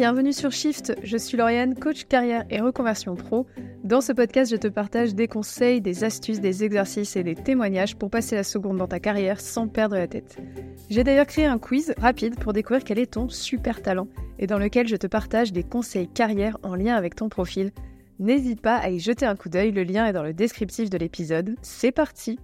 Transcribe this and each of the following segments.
Bienvenue sur Shift, je suis Lauriane, coach carrière et reconversion pro. Dans ce podcast, je te partage des conseils, des astuces, des exercices et des témoignages pour passer la seconde dans ta carrière sans perdre la tête. J'ai d'ailleurs créé un quiz rapide pour découvrir quel est ton super talent et dans lequel je te partage des conseils carrière en lien avec ton profil. N'hésite pas à y jeter un coup d'œil, le lien est dans le descriptif de l'épisode. C'est parti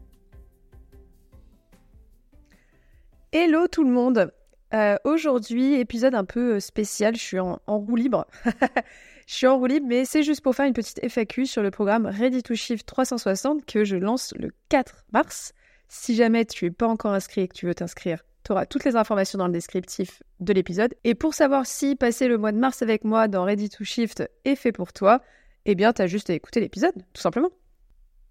Hello tout le monde euh, aujourd'hui, épisode un peu euh, spécial, je suis en, roue libre. je suis en roue libre, mais c'est juste pour faire une petite FAQ sur le programme Ready to Shift 360 que je lance le 4 mars. Si jamais tu n'es pas encore inscrit et que tu veux t'inscrire, tu auras toutes les informations dans le descriptif de l'épisode. Et pour savoir si passer le mois de mars avec moi dans Ready to Shift est fait pour toi, eh bien, tu as juste à écouter l'épisode, tout simplement.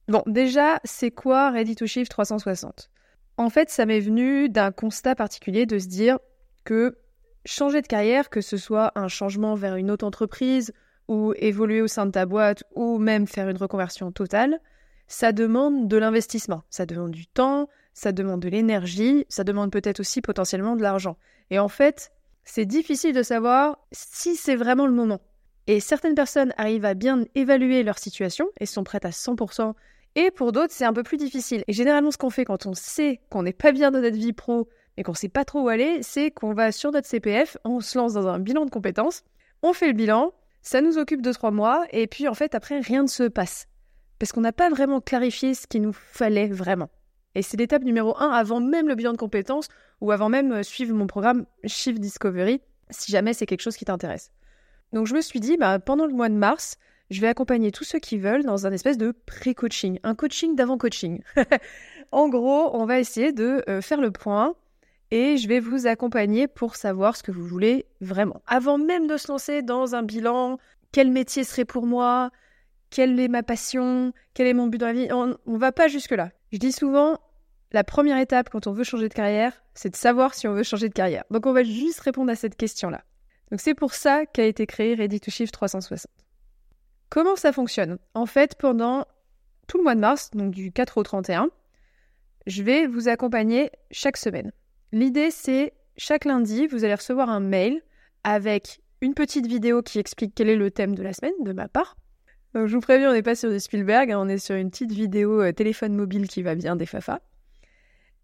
Bon, déjà, c'est quoi Ready to Shift 360 en fait, ça m'est venu d'un constat particulier de se dire que changer de carrière, que ce soit un changement vers une autre entreprise ou évoluer au sein de ta boîte ou même faire une reconversion totale, ça demande de l'investissement, ça demande du temps, ça demande de l'énergie, ça demande peut-être aussi potentiellement de l'argent. Et en fait, c'est difficile de savoir si c'est vraiment le moment. Et certaines personnes arrivent à bien évaluer leur situation et sont prêtes à 100% et pour d'autres, c'est un peu plus difficile. Et généralement, ce qu'on fait quand on sait qu'on n'est pas bien dans notre vie pro, mais qu'on sait pas trop où aller, c'est qu'on va sur notre CPF, on se lance dans un bilan de compétences, on fait le bilan, ça nous occupe de trois mois, et puis en fait, après, rien ne se passe. Parce qu'on n'a pas vraiment clarifié ce qu'il nous fallait vraiment. Et c'est l'étape numéro un avant même le bilan de compétences ou avant même euh, suivre mon programme Shift Discovery, si jamais c'est quelque chose qui t'intéresse. Donc je me suis dit, bah, pendant le mois de mars, je vais accompagner tous ceux qui veulent dans un espèce de pré-coaching, un coaching d'avant-coaching. en gros, on va essayer de euh, faire le point et je vais vous accompagner pour savoir ce que vous voulez vraiment. Avant même de se lancer dans un bilan, quel métier serait pour moi, quelle est ma passion, quel est mon but dans la vie, on ne va pas jusque-là. Je dis souvent, la première étape quand on veut changer de carrière, c'est de savoir si on veut changer de carrière. Donc on va juste répondre à cette question-là. Donc c'est pour ça qu'a été créé Ready to Shift 360. Comment ça fonctionne? En fait, pendant tout le mois de mars, donc du 4 au 31, je vais vous accompagner chaque semaine. L'idée, c'est chaque lundi, vous allez recevoir un mail avec une petite vidéo qui explique quel est le thème de la semaine de ma part. je vous préviens, on n'est pas sur du Spielberg, hein, on est sur une petite vidéo euh, téléphone mobile qui va bien des Fafa.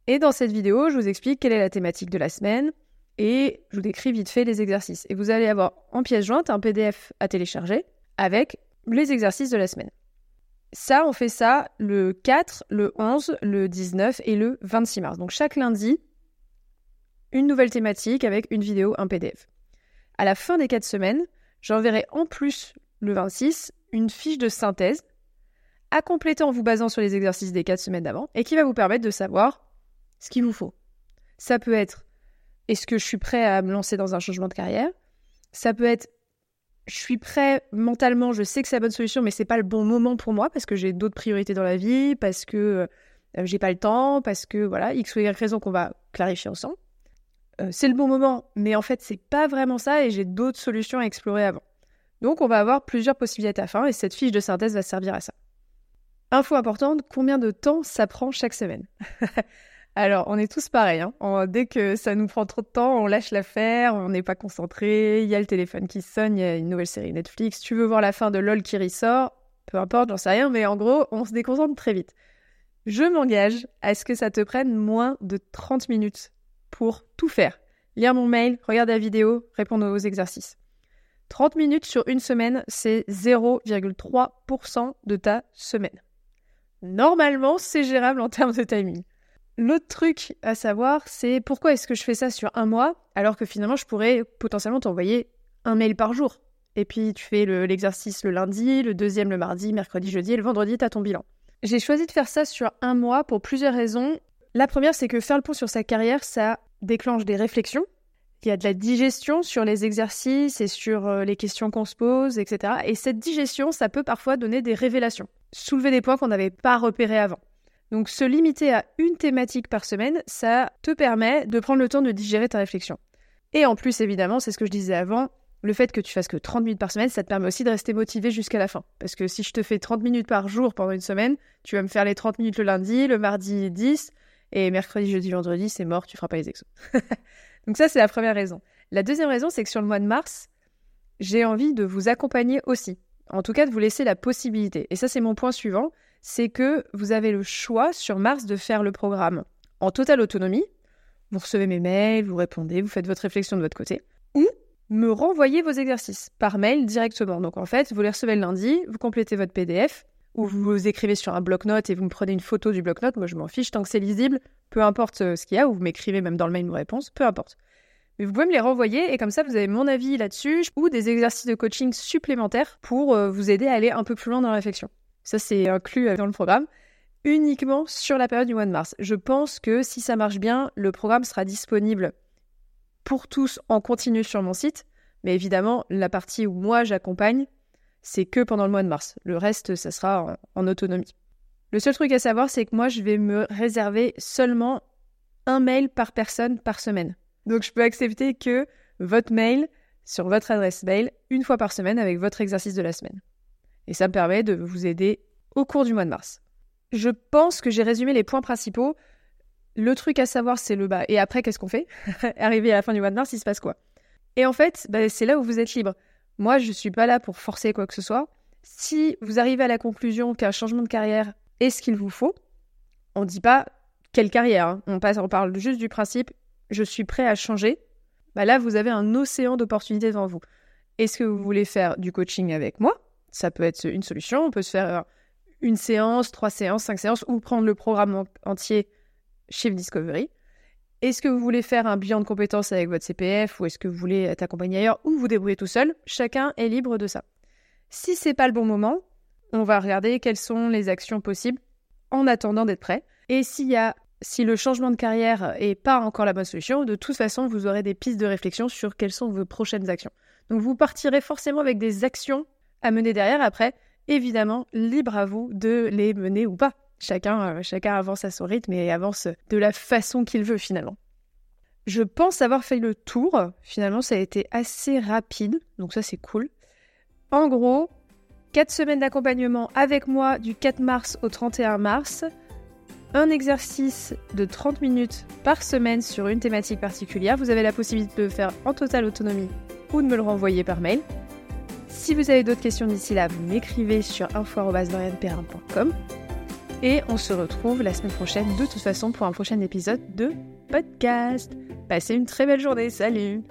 Et dans cette vidéo, je vous explique quelle est la thématique de la semaine et je vous décris vite fait les exercices. Et vous allez avoir en pièce jointe un PDF à télécharger avec les exercices de la semaine. Ça, on fait ça le 4, le 11, le 19 et le 26 mars. Donc chaque lundi, une nouvelle thématique avec une vidéo, un PDF. À la fin des 4 semaines, j'enverrai en plus le 26 une fiche de synthèse à compléter en vous basant sur les exercices des 4 semaines d'avant et qui va vous permettre de savoir ce qu'il vous faut. Ça peut être est-ce que je suis prêt à me lancer dans un changement de carrière? Ça peut être je suis prêt mentalement, je sais que c'est la bonne solution, mais c'est pas le bon moment pour moi parce que j'ai d'autres priorités dans la vie, parce que euh, j'ai pas le temps, parce que voilà, X ou Y raison qu'on va clarifier ensemble. Euh, c'est le bon moment, mais en fait, c'est pas vraiment ça et j'ai d'autres solutions à explorer avant. Donc, on va avoir plusieurs possibilités à fin et cette fiche de synthèse va servir à ça. Info importante, combien de temps ça prend chaque semaine? Alors, on est tous pareils. Hein. dès que ça nous prend trop de temps, on lâche l'affaire, on n'est pas concentré, il y a le téléphone qui sonne, il y a une nouvelle série Netflix, tu veux voir la fin de LOL qui ressort, peu importe, j'en sais rien, mais en gros, on se déconcentre très vite. Je m'engage à ce que ça te prenne moins de 30 minutes pour tout faire. Lire mon mail, regarder la vidéo, répondre aux exercices. 30 minutes sur une semaine, c'est 0,3% de ta semaine. Normalement, c'est gérable en termes de timing. L'autre truc à savoir, c'est pourquoi est-ce que je fais ça sur un mois alors que finalement je pourrais potentiellement t'envoyer un mail par jour. Et puis tu fais l'exercice le, lundi, le deuxième le mardi, mercredi, jeudi et le vendredi, tu as ton bilan. J'ai choisi de faire ça sur un mois pour plusieurs raisons. La première, c'est que faire le pont sur sa carrière, ça déclenche des réflexions. Il y a de la digestion sur les exercices et sur euh, les questions qu'on se pose, etc. Et cette digestion, ça peut parfois donner des révélations, soulever des points qu'on n'avait pas repérés avant. Donc se limiter à une thématique par semaine, ça te permet de prendre le temps de digérer ta réflexion. Et en plus, évidemment, c'est ce que je disais avant, le fait que tu fasses que 30 minutes par semaine, ça te permet aussi de rester motivé jusqu'à la fin. Parce que si je te fais 30 minutes par jour pendant une semaine, tu vas me faire les 30 minutes le lundi, le mardi 10, et mercredi, jeudi, vendredi, c'est mort, tu feras pas les exos. Donc ça, c'est la première raison. La deuxième raison, c'est que sur le mois de mars, j'ai envie de vous accompagner aussi. En tout cas, de vous laisser la possibilité. Et ça, c'est mon point suivant, c'est que vous avez le choix sur Mars de faire le programme en totale autonomie. Vous recevez mes mails, vous répondez, vous faites votre réflexion de votre côté. Ou me renvoyer vos exercices par mail directement. Donc en fait, vous les recevez le lundi, vous complétez votre PDF, ou vous écrivez sur un bloc-notes et vous me prenez une photo du bloc-notes. Moi, je m'en fiche tant que c'est lisible, peu importe euh, ce qu'il y a, ou vous m'écrivez même dans le mail une réponse, peu importe. Mais vous pouvez me les renvoyer et comme ça, vous avez mon avis là-dessus ou des exercices de coaching supplémentaires pour euh, vous aider à aller un peu plus loin dans la réflexion. Ça, c'est inclus euh, dans le programme uniquement sur la période du mois de mars. Je pense que si ça marche bien, le programme sera disponible pour tous en continu sur mon site. Mais évidemment, la partie où moi j'accompagne, c'est que pendant le mois de mars. Le reste, ça sera en, autonomie. Le seul truc à savoir, c'est que moi, je vais me réserver seulement un mail par personne par semaine. Donc, je peux accepter que votre mail sur votre adresse mail une fois par semaine avec votre exercice de la semaine. Et ça me permet de vous aider au cours du mois de mars. Je pense que j'ai résumé les points principaux. Le truc à savoir, c'est le bas. Et après, qu'est-ce qu'on fait Arrivé à la fin du mois de mars, il se passe quoi? Et en fait, bah, c'est là où vous êtes libre. Moi, je ne suis pas là pour forcer quoi que ce soit. Si vous arrivez à la conclusion qu'un changement de carrière est ce qu'il vous faut, on ne dit pas quelle carrière. Hein. On, parle juste du principe je suis prêt à changer. Bah là, vous avez un océan d'opportunités devant vous. Est-ce que vous voulez faire du coaching avec moi Ça peut être une solution. On peut se faire euh, une séance, trois séances, cinq séances, ou prendre le programme entier Shift Discovery. Est-ce que vous voulez faire un bilan de compétences avec votre CPF ou est-ce que vous voulez être accompagné ailleurs ou vous débrouiller tout seul? Chacun est libre de ça. Si c'est pas le bon moment, on va regarder quelles sont les actions possibles en attendant d'être prêt. Et s'il y a, si le changement de carrière est pas encore la bonne solution, de toute façon, vous aurez des pistes de réflexion sur quelles sont vos prochaines actions. Donc vous partirez forcément avec des actions mener derrière. Après, évidemment, libre à vous de les mener ou pas. Chacun, euh, chacun avance à son rythme et avance de la façon qu'il veut finalement. Je pense avoir fait le tour. Finalement, ça a été assez rapide, donc ça c'est cool. En gros, 4 semaines d'accompagnement avec moi du 4 mars au 31 mars. Un exercice de 30 minutes par semaine sur une thématique particulière. Vous avez la possibilité de le faire en totale autonomie ou de me le renvoyer par mail. Si vous avez d'autres questions d'ici là, vous m'écrivez sur info.com. Et on se retrouve la semaine prochaine, de toute façon, pour un prochain épisode de podcast. Passez une très belle journée. Salut